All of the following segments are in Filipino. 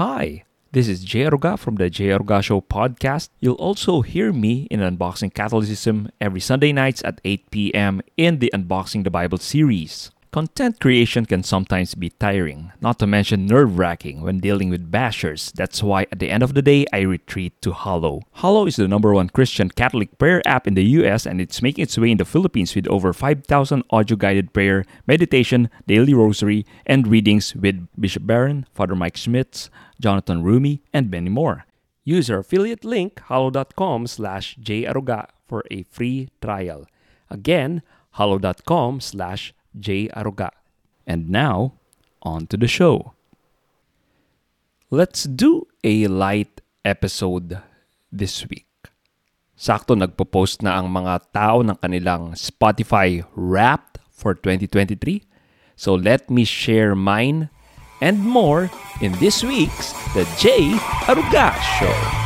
Hi, this is Jay Aruga from the Jay Aruga Show podcast. You'll also hear me in Unboxing Catholicism every Sunday nights at 8 p.m. in the Unboxing the Bible series. Content creation can sometimes be tiring, not to mention nerve wracking when dealing with bashers. That's why at the end of the day, I retreat to Hollow. Hollow is the number one Christian Catholic prayer app in the US and it's making its way in the Philippines with over 5,000 audio guided prayer, meditation, daily rosary, and readings with Bishop Barron, Father Mike Schmitz, Jonathan Rumi, and many more. Use our affiliate link, hollow.com slash jaruga for a free trial. Again, hollow.com slash J. Aruga. And now, on to the show. Let's do a light episode this week. Sakto nagpo-post na ang mga tao ng kanilang Spotify Wrapped for 2023. So let me share mine and more in this week's The J. Aruga Show.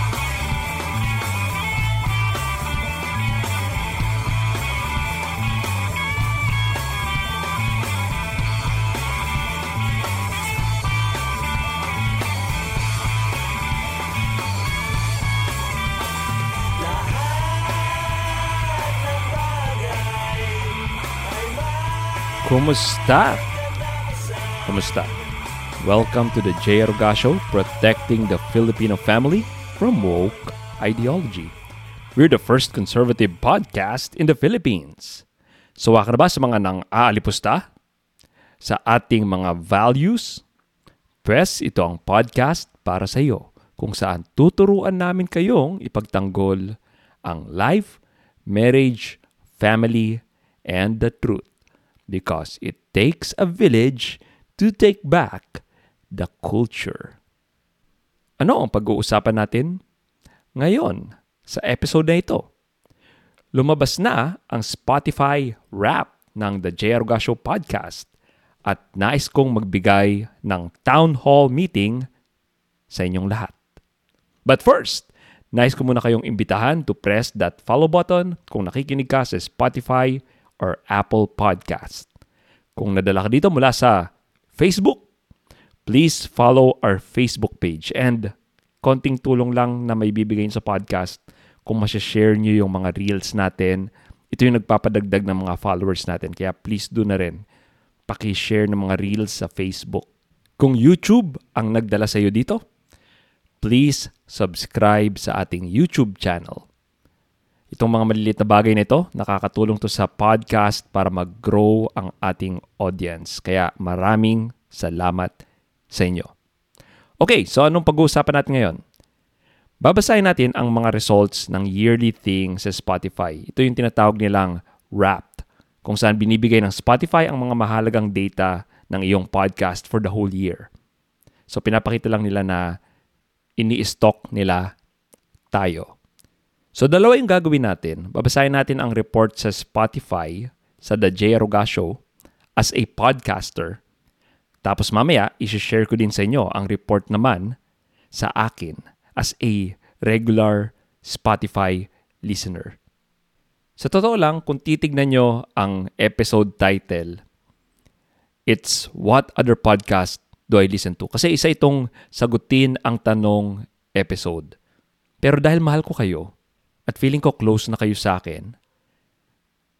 Kumusta? Kumusta? Welcome to the J. Show, protecting the Filipino family from woke ideology. We're the first conservative podcast in the Philippines. Sawa ka na ba sa mga nang aalipusta? Sa ating mga values? Pwes, ito ang podcast para sa iyo kung saan tuturuan namin kayong ipagtanggol ang life, marriage, family, and the truth because it takes a village to take back the culture. Ano ang pag-uusapan natin ngayon sa episode na ito? Lumabas na ang Spotify Wrap ng The J. Aruga Show podcast at nais kong magbigay ng town hall meeting sa inyong lahat. But first, nais ko muna kayong imbitahan to press that follow button kung nakikinig ka sa Spotify or Apple Podcast. Kung nadala ka dito mula sa Facebook, please follow our Facebook page. And konting tulong lang na may bibigay sa podcast kung masya-share nyo yung mga reels natin. Ito yung nagpapadagdag ng mga followers natin. Kaya please do na rin paki-share ng mga reels sa Facebook. Kung YouTube ang nagdala sa iyo dito, please subscribe sa ating YouTube channel. Itong mga maliliit na bagay na ito, nakakatulong to sa podcast para mag-grow ang ating audience. Kaya maraming salamat sa inyo. Okay, so anong pag-uusapan natin ngayon? Babasahin natin ang mga results ng yearly thing sa Spotify. Ito yung tinatawag nilang Wrapped, kung saan binibigay ng Spotify ang mga mahalagang data ng iyong podcast for the whole year. So pinapakita lang nila na ini-stock nila tayo. So dalawa yung gagawin natin. Babasahin natin ang report sa Spotify sa The J. Aruga Show as a podcaster. Tapos mamaya, isi-share ko din sa inyo ang report naman sa akin as a regular Spotify listener. Sa totoo lang, kung titignan nyo ang episode title, it's What Other Podcast Do I Listen To? Kasi isa itong sagutin ang tanong episode. Pero dahil mahal ko kayo, at feeling ko close na kayo sa akin,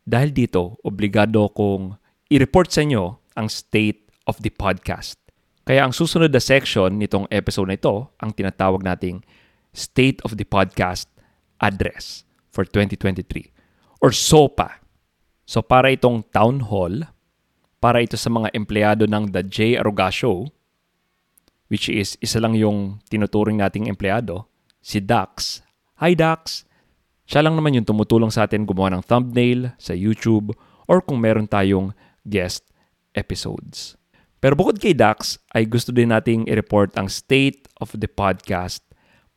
dahil dito, obligado kong i-report sa inyo ang state of the podcast. Kaya ang susunod na section nitong episode na ito, ang tinatawag nating State of the Podcast Address for 2023 or SOPA. So para itong town hall, para ito sa mga empleyado ng The J. Aruga Show, which is isa lang yung tinuturing nating empleyado, si Dax. Hi Dax! Siya lang naman yung tumutulong sa atin gumawa ng thumbnail sa YouTube or kung meron tayong guest episodes. Pero bukod kay Dax, ay gusto din nating i-report ang state of the podcast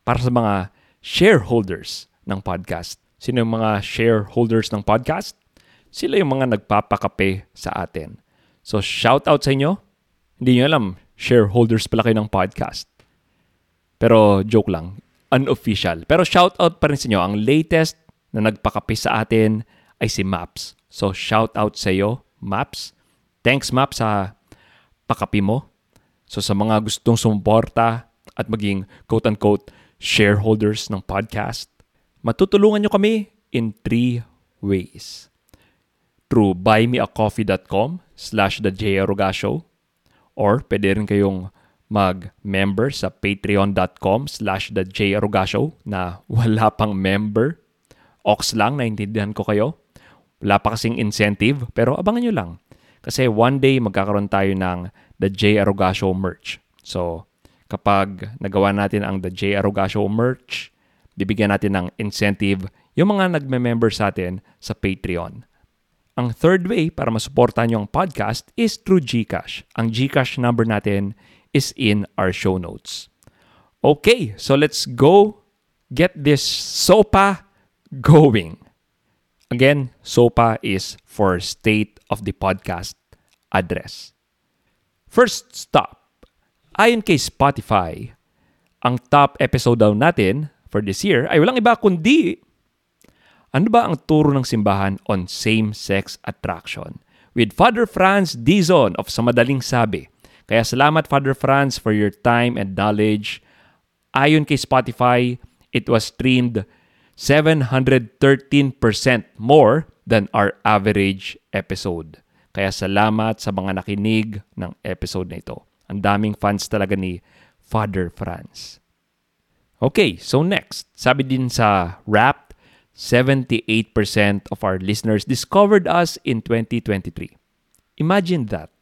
para sa mga shareholders ng podcast. Sino yung mga shareholders ng podcast? Sila yung mga nagpapakape sa atin. So shout out sa inyo. Hindi nyo alam, shareholders pala kayo ng podcast. Pero joke lang, unofficial. Pero shout out pa rin sa inyo. Ang latest na nagpakape sa atin ay si Maps. So shout out sa iyo, Maps. Thanks Maps sa pakapi mo. So sa mga gustong sumuporta at maging quote-unquote shareholders ng podcast, matutulungan nyo kami in three ways. Through buymeacoffee.com slash the Show or pwede rin kayong mag-member sa patreon.com slash the na wala pang member. Ox lang, naintindihan ko kayo. Wala pa kasing incentive, pero abangan nyo lang. Kasi one day magkakaroon tayo ng The J. Show merch. So, kapag nagawa natin ang The J. Show merch, bibigyan natin ng incentive yung mga nagme-member sa atin sa Patreon. Ang third way para masuportahan nyo ang podcast is through GCash. Ang GCash number natin is in our show notes. Okay, so let's go get this SOPA going. Again, SOPA is for State of the Podcast address. First stop. Ayon kay Spotify, ang top episode daw natin for this year ay walang iba kundi ano ba ang turo ng simbahan on same-sex attraction? With Father Franz Dizon of Samadaling Sabi. Kaya salamat Father Franz for your time and knowledge. Ayon kay Spotify, it was streamed 713% more than our average episode. Kaya salamat sa mga nakinig ng episode na ito. Ang daming fans talaga ni Father Franz. Okay, so next, sabi din sa rap 78% of our listeners discovered us in 2023. Imagine that.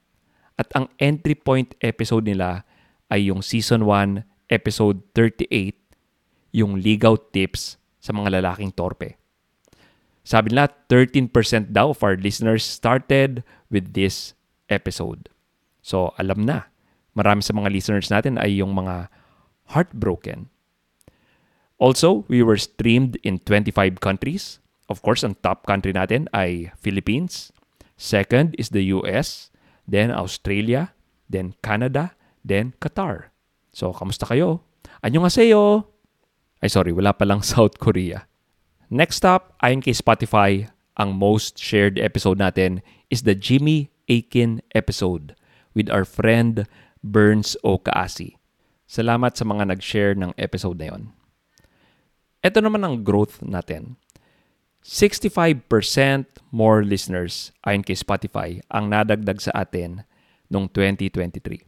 At ang entry point episode nila ay yung Season 1, Episode 38, yung ligaw tips sa mga lalaking torpe. Sabi nila, 13% daw of our listeners started with this episode. So, alam na, marami sa mga listeners natin ay yung mga heartbroken Also, we were streamed in 25 countries. Of course, ang top country natin ay Philippines. Second is the US, then Australia, then Canada, then Qatar. So, kamusta kayo? Annyeonghaseyo! Ay sorry, wala pa lang South Korea. Next up, ayon kay Spotify, ang most shared episode natin is the Jimmy Aiken episode with our friend Burns O. Salamat sa mga nag-share ng episode na yon. Ito naman ang growth natin. 65% more listeners ayon kay Spotify ang nadagdag sa atin noong 2023.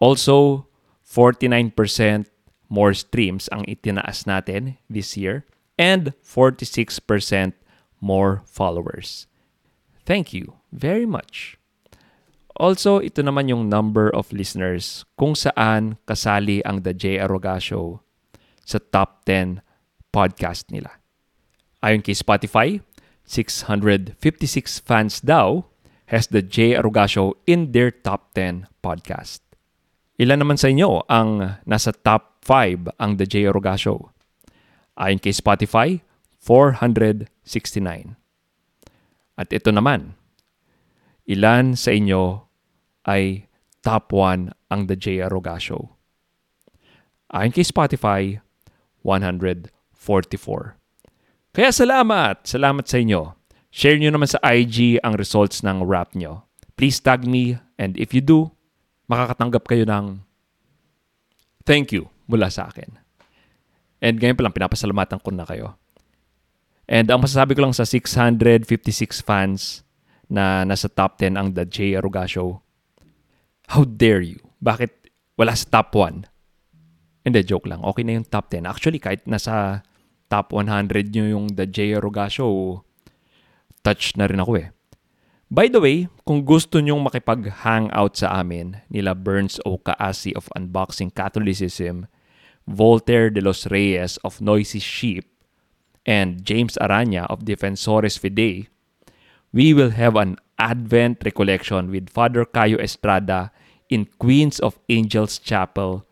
Also, 49% more streams ang itinaas natin this year and 46% more followers. Thank you very much. Also, ito naman yung number of listeners kung saan kasali ang The J. Aroga Show sa top 10 podcast nila. Ayon kay Spotify, 656 fans daw has the J. Aruga Show in their top 10 podcast. Ilan naman sa inyo ang nasa top 5 ang The J. Aruga Show? Ayon kay Spotify, 469. At ito naman, ilan sa inyo ay top 1 ang The J. Aruga Show? Ayon kay Spotify, 100 44. Kaya salamat! Salamat sa inyo. Share nyo naman sa IG ang results ng rap nyo. Please tag me and if you do, makakatanggap kayo ng thank you mula sa akin. And ngayon pa lang pinapasalamatan ko na kayo. And ang masasabi ko lang sa 656 fans na nasa top 10 ang The J. Aruga Show, how dare you? Bakit wala sa top 1? Hindi, joke lang. Okay na yung top 10. Actually, kahit nasa top 100 nyo yung The J. Roga Show, touch na rin ako eh. By the way, kung gusto nyong makipag-hangout sa amin nila Burns O. Kaasi of Unboxing Catholicism, Voltaire de los Reyes of Noisy Sheep, and James Aranya of Defensores Fidei, we will have an Advent recollection with Father Cayo Estrada in Queens of Angels Chapel,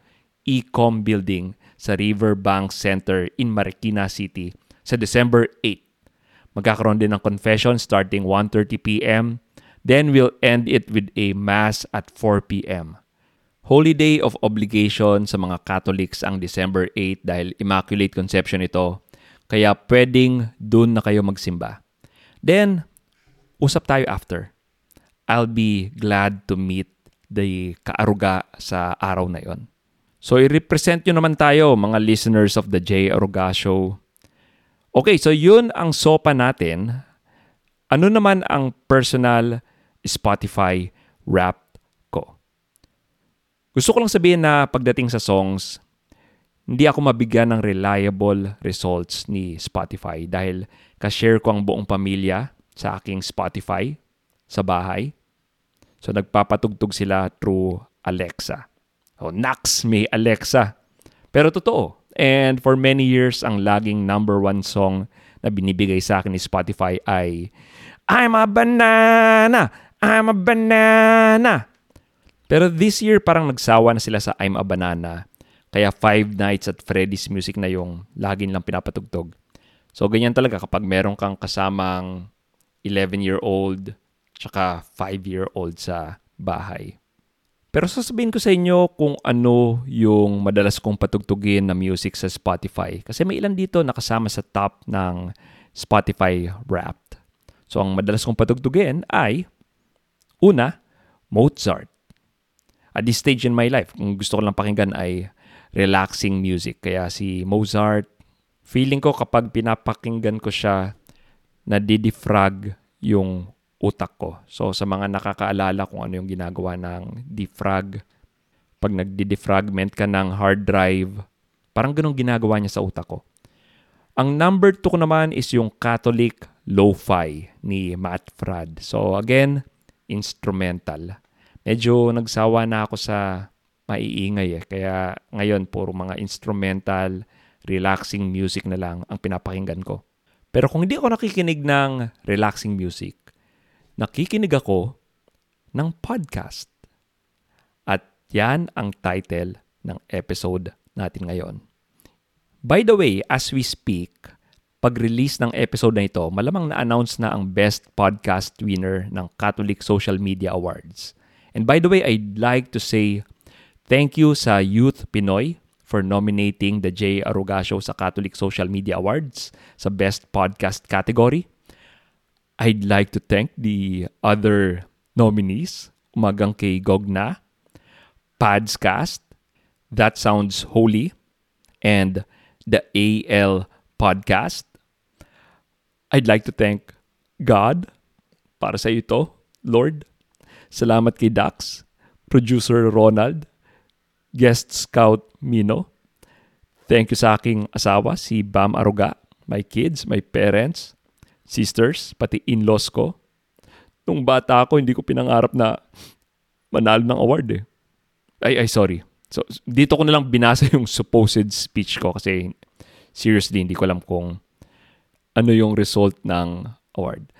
Ecom Building sa Riverbank Center in Marikina City sa December 8. Magkakaroon din ng confession starting 1.30pm. Then we'll end it with a Mass at 4pm. Holiday of obligation sa mga Catholics ang December 8 dahil Immaculate Conception ito. Kaya pwedeng dun na kayo magsimba. Then, usap tayo after. I'll be glad to meet the kaaruga sa araw na yon. So, i-represent nyo naman tayo, mga listeners of the J. Aruga Show. Okay, so yun ang sopa natin. Ano naman ang personal Spotify rap ko? Gusto ko lang sabihin na pagdating sa songs, hindi ako mabigyan ng reliable results ni Spotify dahil ka-share ko ang buong pamilya sa aking Spotify sa bahay. So nagpapatugtog sila through Alexa. Oh, Nax, may Alexa. Pero totoo. And for many years, ang laging number one song na binibigay sa akin ni Spotify ay I'm a banana! I'm a banana! Pero this year, parang nagsawa na sila sa I'm a banana. Kaya Five Nights at Freddy's Music na yung laging lang pinapatugtog. So, ganyan talaga kapag meron kang kasamang 11-year-old tsaka 5-year-old sa bahay. Pero sasabihin ko sa inyo kung ano yung madalas kong patugtugin na music sa Spotify. Kasi may ilan dito nakasama sa top ng Spotify Wrapped. So ang madalas kong patugtugin ay, una, Mozart. At this stage in my life, kung gusto ko lang pakinggan ay relaxing music. Kaya si Mozart, feeling ko kapag pinapakinggan ko siya, nadidifrag yung utak ko. So sa mga nakakaalala kung ano yung ginagawa ng defrag, pag nagdi-defragment ka ng hard drive, parang ganun ginagawa niya sa utak ko. Ang number 2 ko naman is yung Catholic Lo-Fi ni Matt Frad. So again, instrumental. Medyo nagsawa na ako sa maiingay eh. Kaya ngayon, puro mga instrumental, relaxing music na lang ang pinapakinggan ko. Pero kung hindi ako nakikinig ng relaxing music, nakikinig ako ng podcast. At yan ang title ng episode natin ngayon. By the way, as we speak, pag-release ng episode na ito, malamang na-announce na ang best podcast winner ng Catholic Social Media Awards. And by the way, I'd like to say thank you sa Youth Pinoy for nominating the J. Aruga Show sa Catholic Social Media Awards sa Best Podcast category. I'd like to thank the other nominees, umagang kay Gogna, Padscast, That Sounds Holy, and the AL Podcast. I'd like to thank God para sa ito, Lord. Salamat kay Dax, producer Ronald, guest scout Mino. Thank you sa aking asawa, si Bam Aruga, my kids, my parents, sisters, pati in-laws ko. Nung bata ako, hindi ko pinangarap na manalo ng award eh. Ay, ay, sorry. So, dito ko na lang binasa yung supposed speech ko kasi seriously, hindi ko alam kung ano yung result ng award.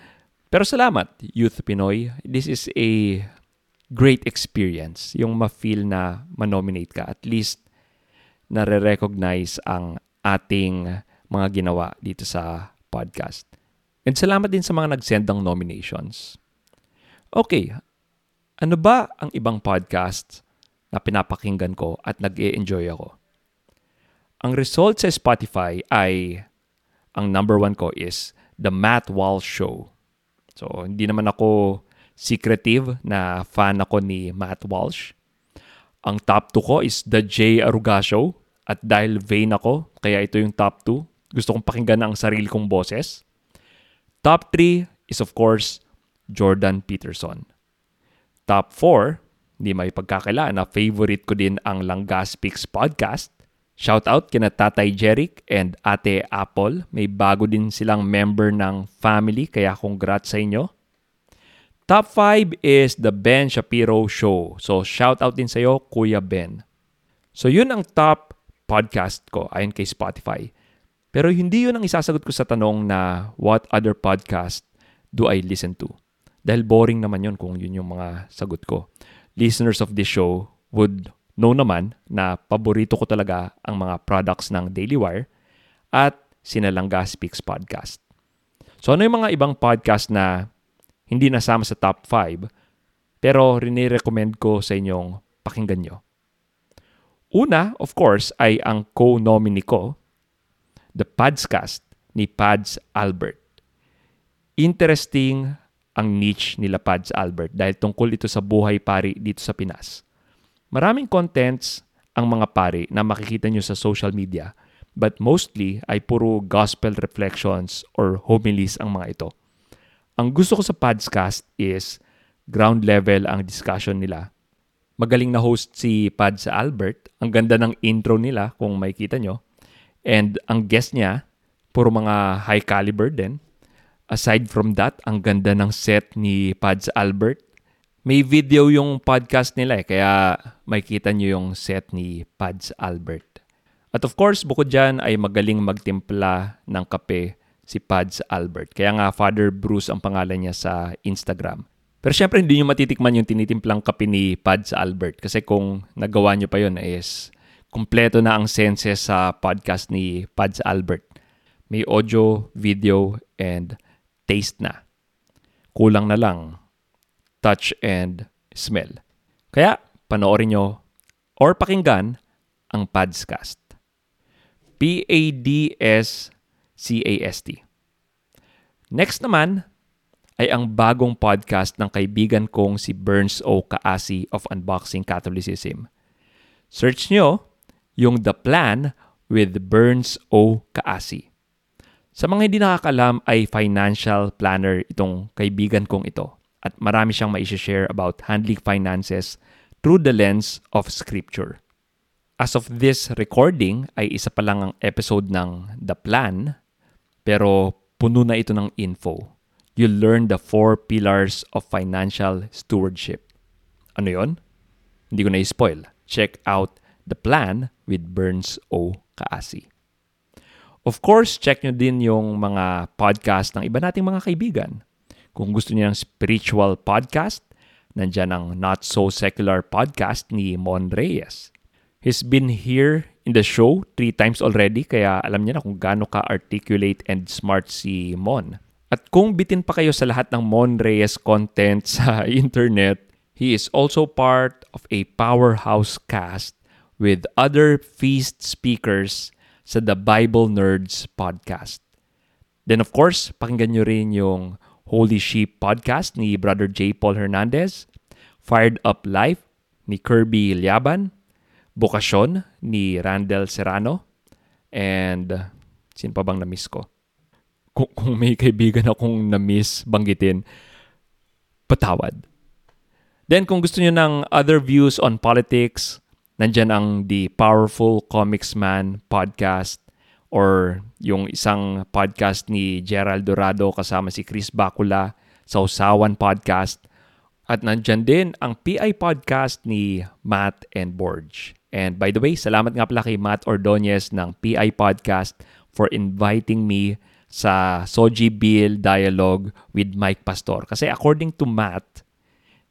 Pero salamat, Youth Pinoy. This is a great experience. Yung ma-feel na manominate ka. At least, nare-recognize ang ating mga ginawa dito sa podcast. And salamat din sa mga nag-send ng nominations. Okay, ano ba ang ibang podcast na pinapakinggan ko at nag enjoy ako? Ang result sa Spotify ay, ang number one ko is The Matt Walsh Show. So, hindi naman ako secretive na fan ako ni Matt Walsh. Ang top 2 ko is The J. Aruga Show. At dahil vain ako, kaya ito yung top 2. Gusto kong pakinggan ang sarili kong boses. Top 3 is of course Jordan Peterson. Top 4, hindi may pagkakailan na favorite ko din ang Langga Speaks podcast. Shout out kina Tatay Jeric and Ate Apple. May bago din silang member ng family kaya congrats sa inyo. Top 5 is The Ben Shapiro Show. So shout out din sa iyo Kuya Ben. So yun ang top podcast ko ayon kay Spotify. Pero hindi yun ang isasagot ko sa tanong na what other podcast do I listen to? Dahil boring naman yun kung yun yung mga sagot ko. Listeners of this show would know naman na paborito ko talaga ang mga products ng Daily Wire at Sinalangga Speaks Podcast. So ano yung mga ibang podcast na hindi nasama sa top 5 pero rini-recommend ko sa inyong pakinggan nyo? Una, of course, ay ang co-nominee ko The Padscast ni Pads Albert. Interesting ang niche nila Pads Albert dahil tungkol ito sa buhay pari dito sa Pinas. Maraming contents ang mga pari na makikita nyo sa social media, but mostly ay puro gospel reflections or homilies ang mga ito. Ang gusto ko sa podcast is ground level ang discussion nila. Magaling na host si Pads Albert. Ang ganda ng intro nila kung makikita nyo. And ang guest niya, puro mga high caliber din. Aside from that, ang ganda ng set ni Pads Albert. May video yung podcast nila eh, kaya makikita nyo yung set ni Pads Albert. At of course, bukod dyan ay magaling magtimpla ng kape si Pads Albert. Kaya nga Father Bruce ang pangalan niya sa Instagram. Pero syempre hindi nyo matitikman yung tinitimplang kape ni Pads Albert kasi kung nagawa nyo pa yun is kumpleto na ang senses sa podcast ni Pads Albert. May audio, video, and taste na. Kulang na lang touch and smell. Kaya panoorin nyo or pakinggan ang Padscast. P-A-D-S C-A-S-T. Next naman ay ang bagong podcast ng kaibigan kong si Burns O. Kaasi of Unboxing Catholicism. Search nyo yung The Plan with Burns O. Kaasi. Sa mga hindi nakakalam ay financial planner itong kaibigan kong ito at marami siyang maisha-share about handling finances through the lens of Scripture. As of this recording ay isa pa lang ang episode ng The Plan pero puno na ito ng info. You learn the four pillars of financial stewardship. Ano yon? Hindi ko na-spoil. Check out the plan with Burns O. Kaasi. Of course, check nyo din yung mga podcast ng iba nating mga kaibigan. Kung gusto niyo ng spiritual podcast, nandyan ang Not So Secular podcast ni Mon Reyes. He's been here in the show three times already kaya alam niya na kung gaano ka-articulate and smart si Mon. At kung bitin pa kayo sa lahat ng Mon Reyes content sa internet, he is also part of a powerhouse cast with other feast speakers sa The Bible Nerds podcast. Then of course, pakinggan nyo rin yung Holy Sheep podcast ni Brother J. Paul Hernandez, Fired Up Life ni Kirby Liaban, Bokasyon ni Randall Serrano. And sino pa bang na-miss ko? Kung, kung may kaibigan akong na-miss banggitin, patawad. Then kung gusto niyo ng other views on politics, nandyan ang The Powerful Comics Man podcast or yung isang podcast ni Gerald Dorado kasama si Chris Bakula sa Usawan Podcast. At nandyan din ang PI podcast ni Matt and Borge. And by the way, salamat nga pala kay Matt Ordonez ng PI Podcast for inviting me sa Soji Bill Dialogue with Mike Pastor. Kasi according to Matt,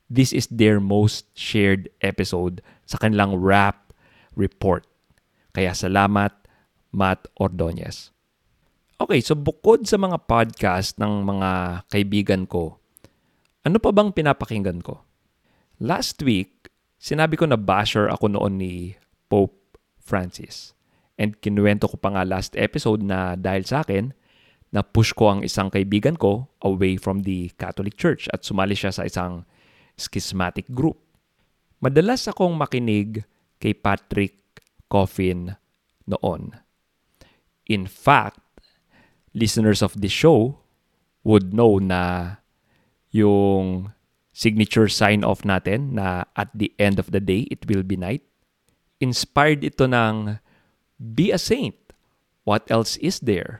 this is their most shared episode sa kanilang rap report. Kaya salamat, Matt Ordonez. Okay, so bukod sa mga podcast ng mga kaibigan ko, ano pa bang pinapakinggan ko? Last week, Sinabi ko na basher ako noon ni Pope Francis. And kinuwento ko pa nga last episode na dahil sa akin, na push ko ang isang kaibigan ko away from the Catholic Church at sumali siya sa isang schismatic group. Madalas akong makinig kay Patrick Coffin noon. In fact, listeners of the show would know na yung signature sign-off natin na at the end of the day, it will be night. Inspired ito ng Be a Saint. What else is there?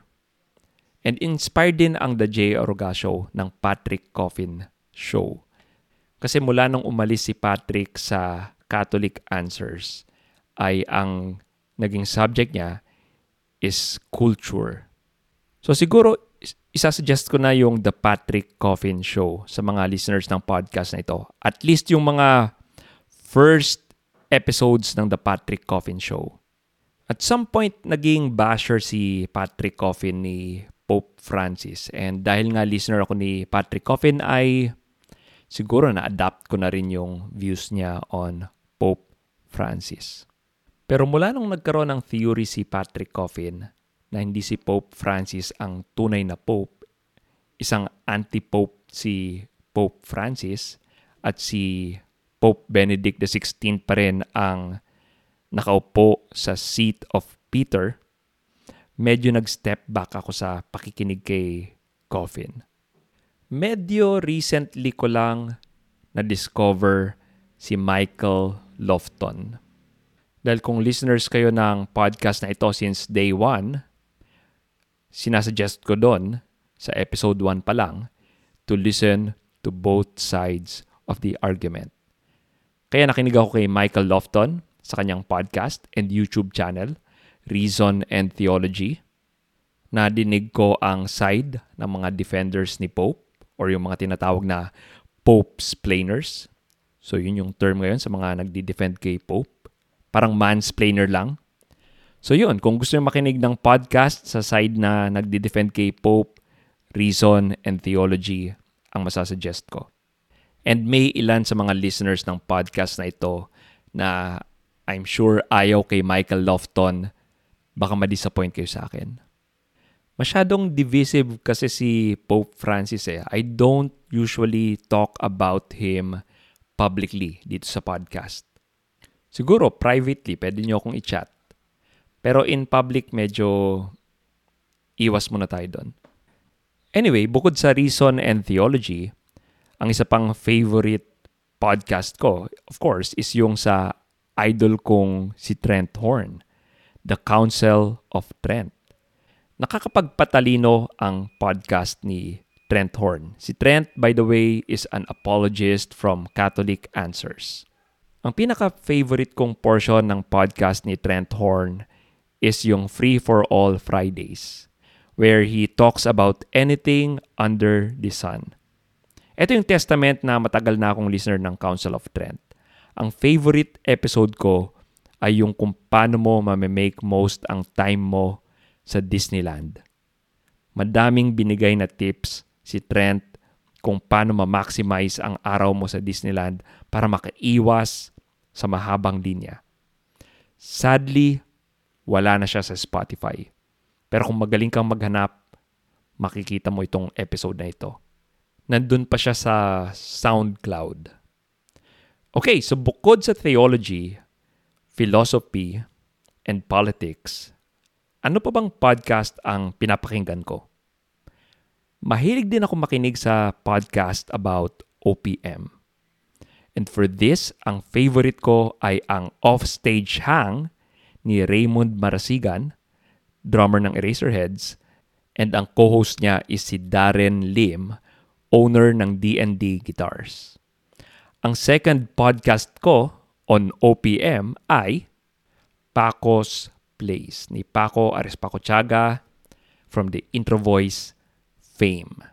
And inspired din ang The J. Oroga Show ng Patrick Coffin Show. Kasi mula nung umalis si Patrick sa Catholic Answers, ay ang naging subject niya is culture. So siguro isasuggest ko na yung The Patrick Coffin Show sa mga listeners ng podcast na ito. At least yung mga first episodes ng The Patrick Coffin Show. At some point, naging basher si Patrick Coffin ni Pope Francis. And dahil nga listener ako ni Patrick Coffin ay siguro na-adapt ko na rin yung views niya on Pope Francis. Pero mula nung nagkaroon ng theory si Patrick Coffin na hindi si Pope Francis ang tunay na Pope, isang anti-Pope si Pope Francis at si Pope Benedict XVI pa rin ang nakaupo sa seat of Peter, medyo nag-step back ako sa pakikinig kay Coffin. Medyo recently ko lang na-discover si Michael Lofton. Dahil kung listeners kayo ng podcast na ito since day one, sinasuggest ko doon sa episode 1 pa lang to listen to both sides of the argument. Kaya nakinig ako kay Michael Lofton sa kanyang podcast and YouTube channel, Reason and Theology. Nadinig ko ang side ng mga defenders ni Pope or yung mga tinatawag na Pope's planers. So yun yung term ngayon sa mga nagdi-defend kay Pope. Parang mansplainer lang. So yun, kung gusto nyo makinig ng podcast sa side na nagdi-defend kay Pope, Reason and Theology ang masasuggest ko. And may ilan sa mga listeners ng podcast na ito na I'm sure ayaw kay Michael Lofton, baka ma-disappoint kayo sa akin. Masyadong divisive kasi si Pope Francis eh. I don't usually talk about him publicly dito sa podcast. Siguro privately, pwede nyo akong i-chat. Pero in public, medyo iwas muna tayo doon. Anyway, bukod sa Reason and Theology, ang isa pang favorite podcast ko, of course, is yung sa idol kong si Trent Horn, The Council of Trent. Nakakapagpatalino ang podcast ni Trent Horn. Si Trent, by the way, is an apologist from Catholic Answers. Ang pinaka-favorite kong portion ng podcast ni Trent Horn is yung Free for All Fridays, where he talks about anything under the sun. Ito yung testament na matagal na akong listener ng Council of Trent ang favorite episode ko ay yung kung paano mo mamemake most ang time mo sa Disneyland. Madaming binigay na tips si Trent kung paano ma-maximize ang araw mo sa Disneyland para makaiwas sa mahabang linya. Sadly, wala na siya sa Spotify. Pero kung magaling kang maghanap, makikita mo itong episode na ito. Nandun pa siya sa SoundCloud. Okay, so bukod sa theology, philosophy, and politics, ano pa bang podcast ang pinapakinggan ko? Mahilig din ako makinig sa podcast about OPM. And for this, ang favorite ko ay ang Offstage Hang ni Raymond Marasigan, drummer ng Eraserheads, and ang co-host niya is si Darren Lim, owner ng D&D Guitars. Ang second podcast ko on OPM ay Paco's Place ni Paco Arespaco Chaga from the Intro Voice fame.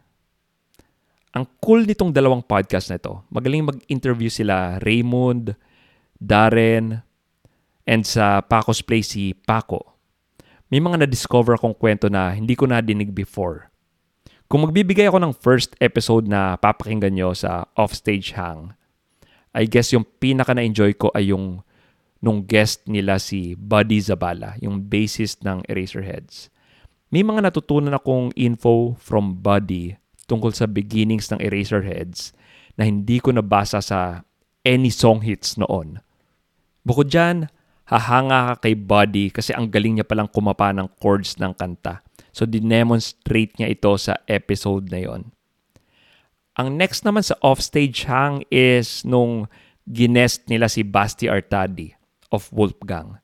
Ang cool nitong dalawang podcast na ito. Magaling mag-interview sila Raymond, Darren, and sa Paco's Place si Paco. May mga na-discover akong kwento na hindi ko nadinig before. Kung magbibigay ako ng first episode na papakinggan nyo sa Offstage Hang, I guess yung pinaka na-enjoy ko ay yung nung guest nila si Buddy Zabala, yung bassist ng Eraserheads. May mga natutunan akong info from Buddy tungkol sa beginnings ng Eraserheads na hindi ko nabasa sa any song hits noon. Bukod dyan, hahanga ka kay Buddy kasi ang galing niya palang kumapa ng chords ng kanta. So, dinemonstrate niya ito sa episode na yon. Ang next naman sa offstage hang is nung ginest nila si Basti Artadi of Wolfgang.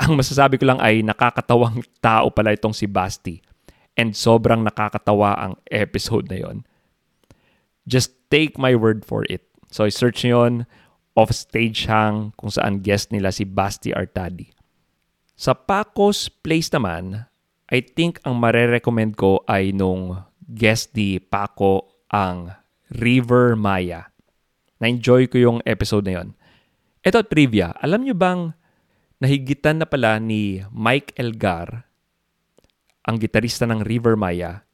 Ang masasabi ko lang ay nakakatawang tao pala itong si Basti and sobrang nakakatawa ang episode na yon. Just take my word for it. So i-search nyo yun, offstage hang kung saan guest nila si Basti Artadi. Sa Paco's Place naman, I think ang marerecommend ko ay nung guest ni Paco ang River Maya. Na-enjoy ko yung episode na yon. Ito trivia, alam nyo bang nahigitan na pala ni Mike Elgar, ang gitarista ng River Maya,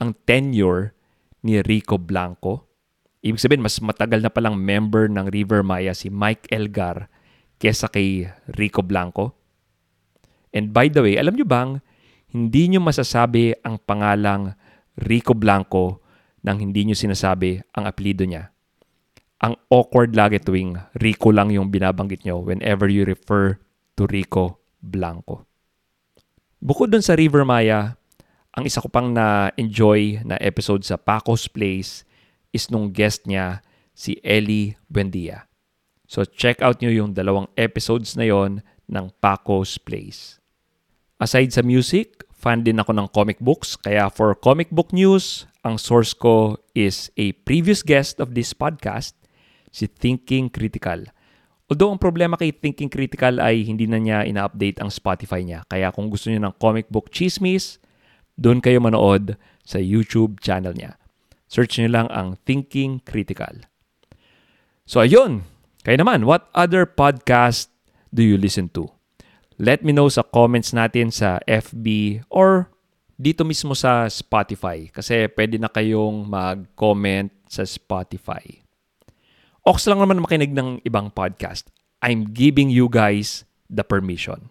ang tenure ni Rico Blanco? Ibig sabihin, mas matagal na palang member ng River Maya si Mike Elgar kesa kay Rico Blanco. And by the way, alam nyo bang hindi nyo masasabi ang pangalang Rico Blanco nang hindi nyo sinasabi ang apelido niya. Ang awkward lagi tuwing Rico lang yung binabanggit nyo whenever you refer to Rico Blanco. Bukod dun sa River Maya, ang isa ko pang na-enjoy na episode sa Paco's Place is nung guest niya, si Ellie Buendia. So check out nyo yung dalawang episodes na yon ng Paco's Place. Aside sa music, fan din ako ng comic books. Kaya for comic book news, ang source ko is a previous guest of this podcast, si Thinking Critical. Although ang problema kay Thinking Critical ay hindi na niya ina-update ang Spotify niya. Kaya kung gusto niyo ng comic book chismis, doon kayo manood sa YouTube channel niya. Search niyo lang ang Thinking Critical. So ayun, kayo naman, what other podcast do you listen to? Let me know sa comments natin sa FB or dito mismo sa Spotify kasi pwede na kayong mag-comment sa Spotify. Ox lang naman makinig ng ibang podcast. I'm giving you guys the permission.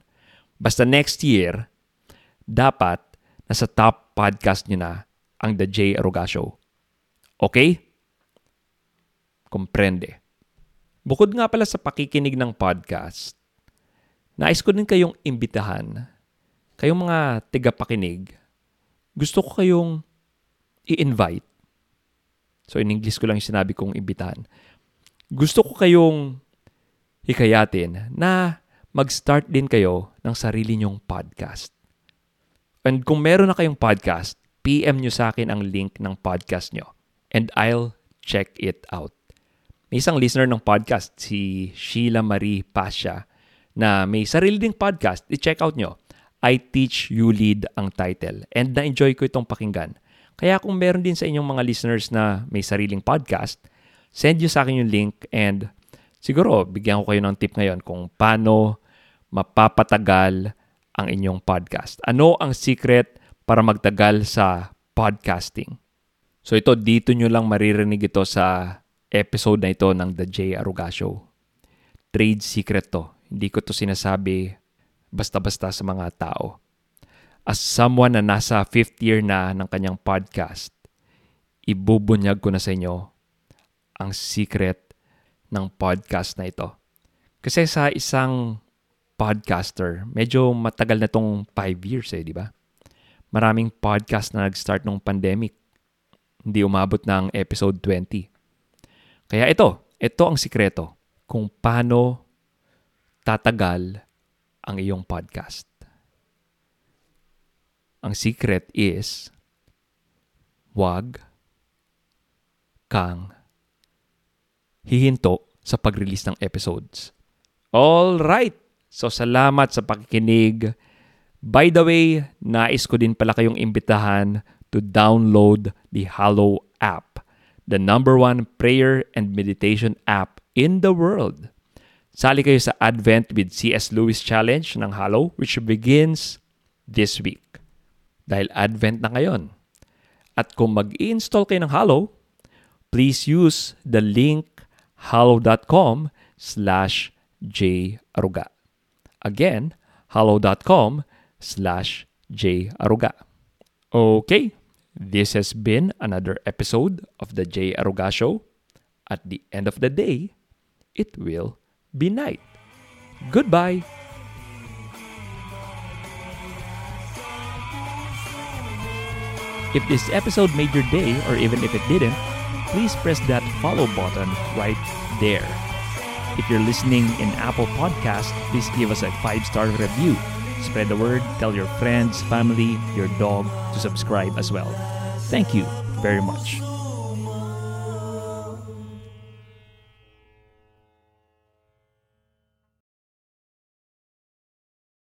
Basta next year, dapat nasa top podcast nyo na ang The J. Aruga Show. Okay? Komprende. Bukod nga pala sa pakikinig ng podcast, nais ko din kayong imbitahan, kayong mga tigapakinig, gusto ko kayong i-invite. So in English ko lang sinabi kong imbitahan gusto ko kayong hikayatin na mag-start din kayo ng sarili nyong podcast. And kung meron na kayong podcast, PM nyo sa akin ang link ng podcast nyo. And I'll check it out. May isang listener ng podcast, si Sheila Marie Pasha, na may sarili ding podcast. I-check out nyo. I Teach You Lead ang title. And na-enjoy ko itong pakinggan. Kaya kung meron din sa inyong mga listeners na may sariling podcast, send nyo sa akin yung link and siguro bigyan ko kayo ng tip ngayon kung paano mapapatagal ang inyong podcast. Ano ang secret para magtagal sa podcasting? So ito, dito nyo lang maririnig ito sa episode na ito ng The J. Aruga Show. Trade secret to. Hindi ko to sinasabi basta-basta sa mga tao. As someone na nasa fifth year na ng kanyang podcast, ibubunyag ko na sa inyo ang secret ng podcast na ito. Kasi sa isang podcaster, medyo matagal na tong 5 years eh, di ba? Maraming podcast na nag-start nung pandemic. Hindi umabot ng episode 20. Kaya ito, ito ang sikreto kung paano tatagal ang iyong podcast. Ang secret is wag kang hihinto sa pag-release ng episodes. All right. So salamat sa pakikinig. By the way, nais ko din pala kayong imbitahan to download the Hallow app, the number one prayer and meditation app in the world. Sali kayo sa Advent with C.S. Lewis Challenge ng Hallow which begins this week. Dahil Advent na ngayon. At kung mag-install kayo ng Hallow, please use the link hallow.com slash jaruga. Again, hallow.com slash jaruga. Okay, this has been another episode of the J. Aruga Show. At the end of the day, it will be night. Goodbye. If this episode made your day, or even if it didn't, please press that follow button right there. If you're listening in Apple Podcast, please give us a five-star review. Spread the word, tell your friends, family, your dog to subscribe as well. Thank you very much.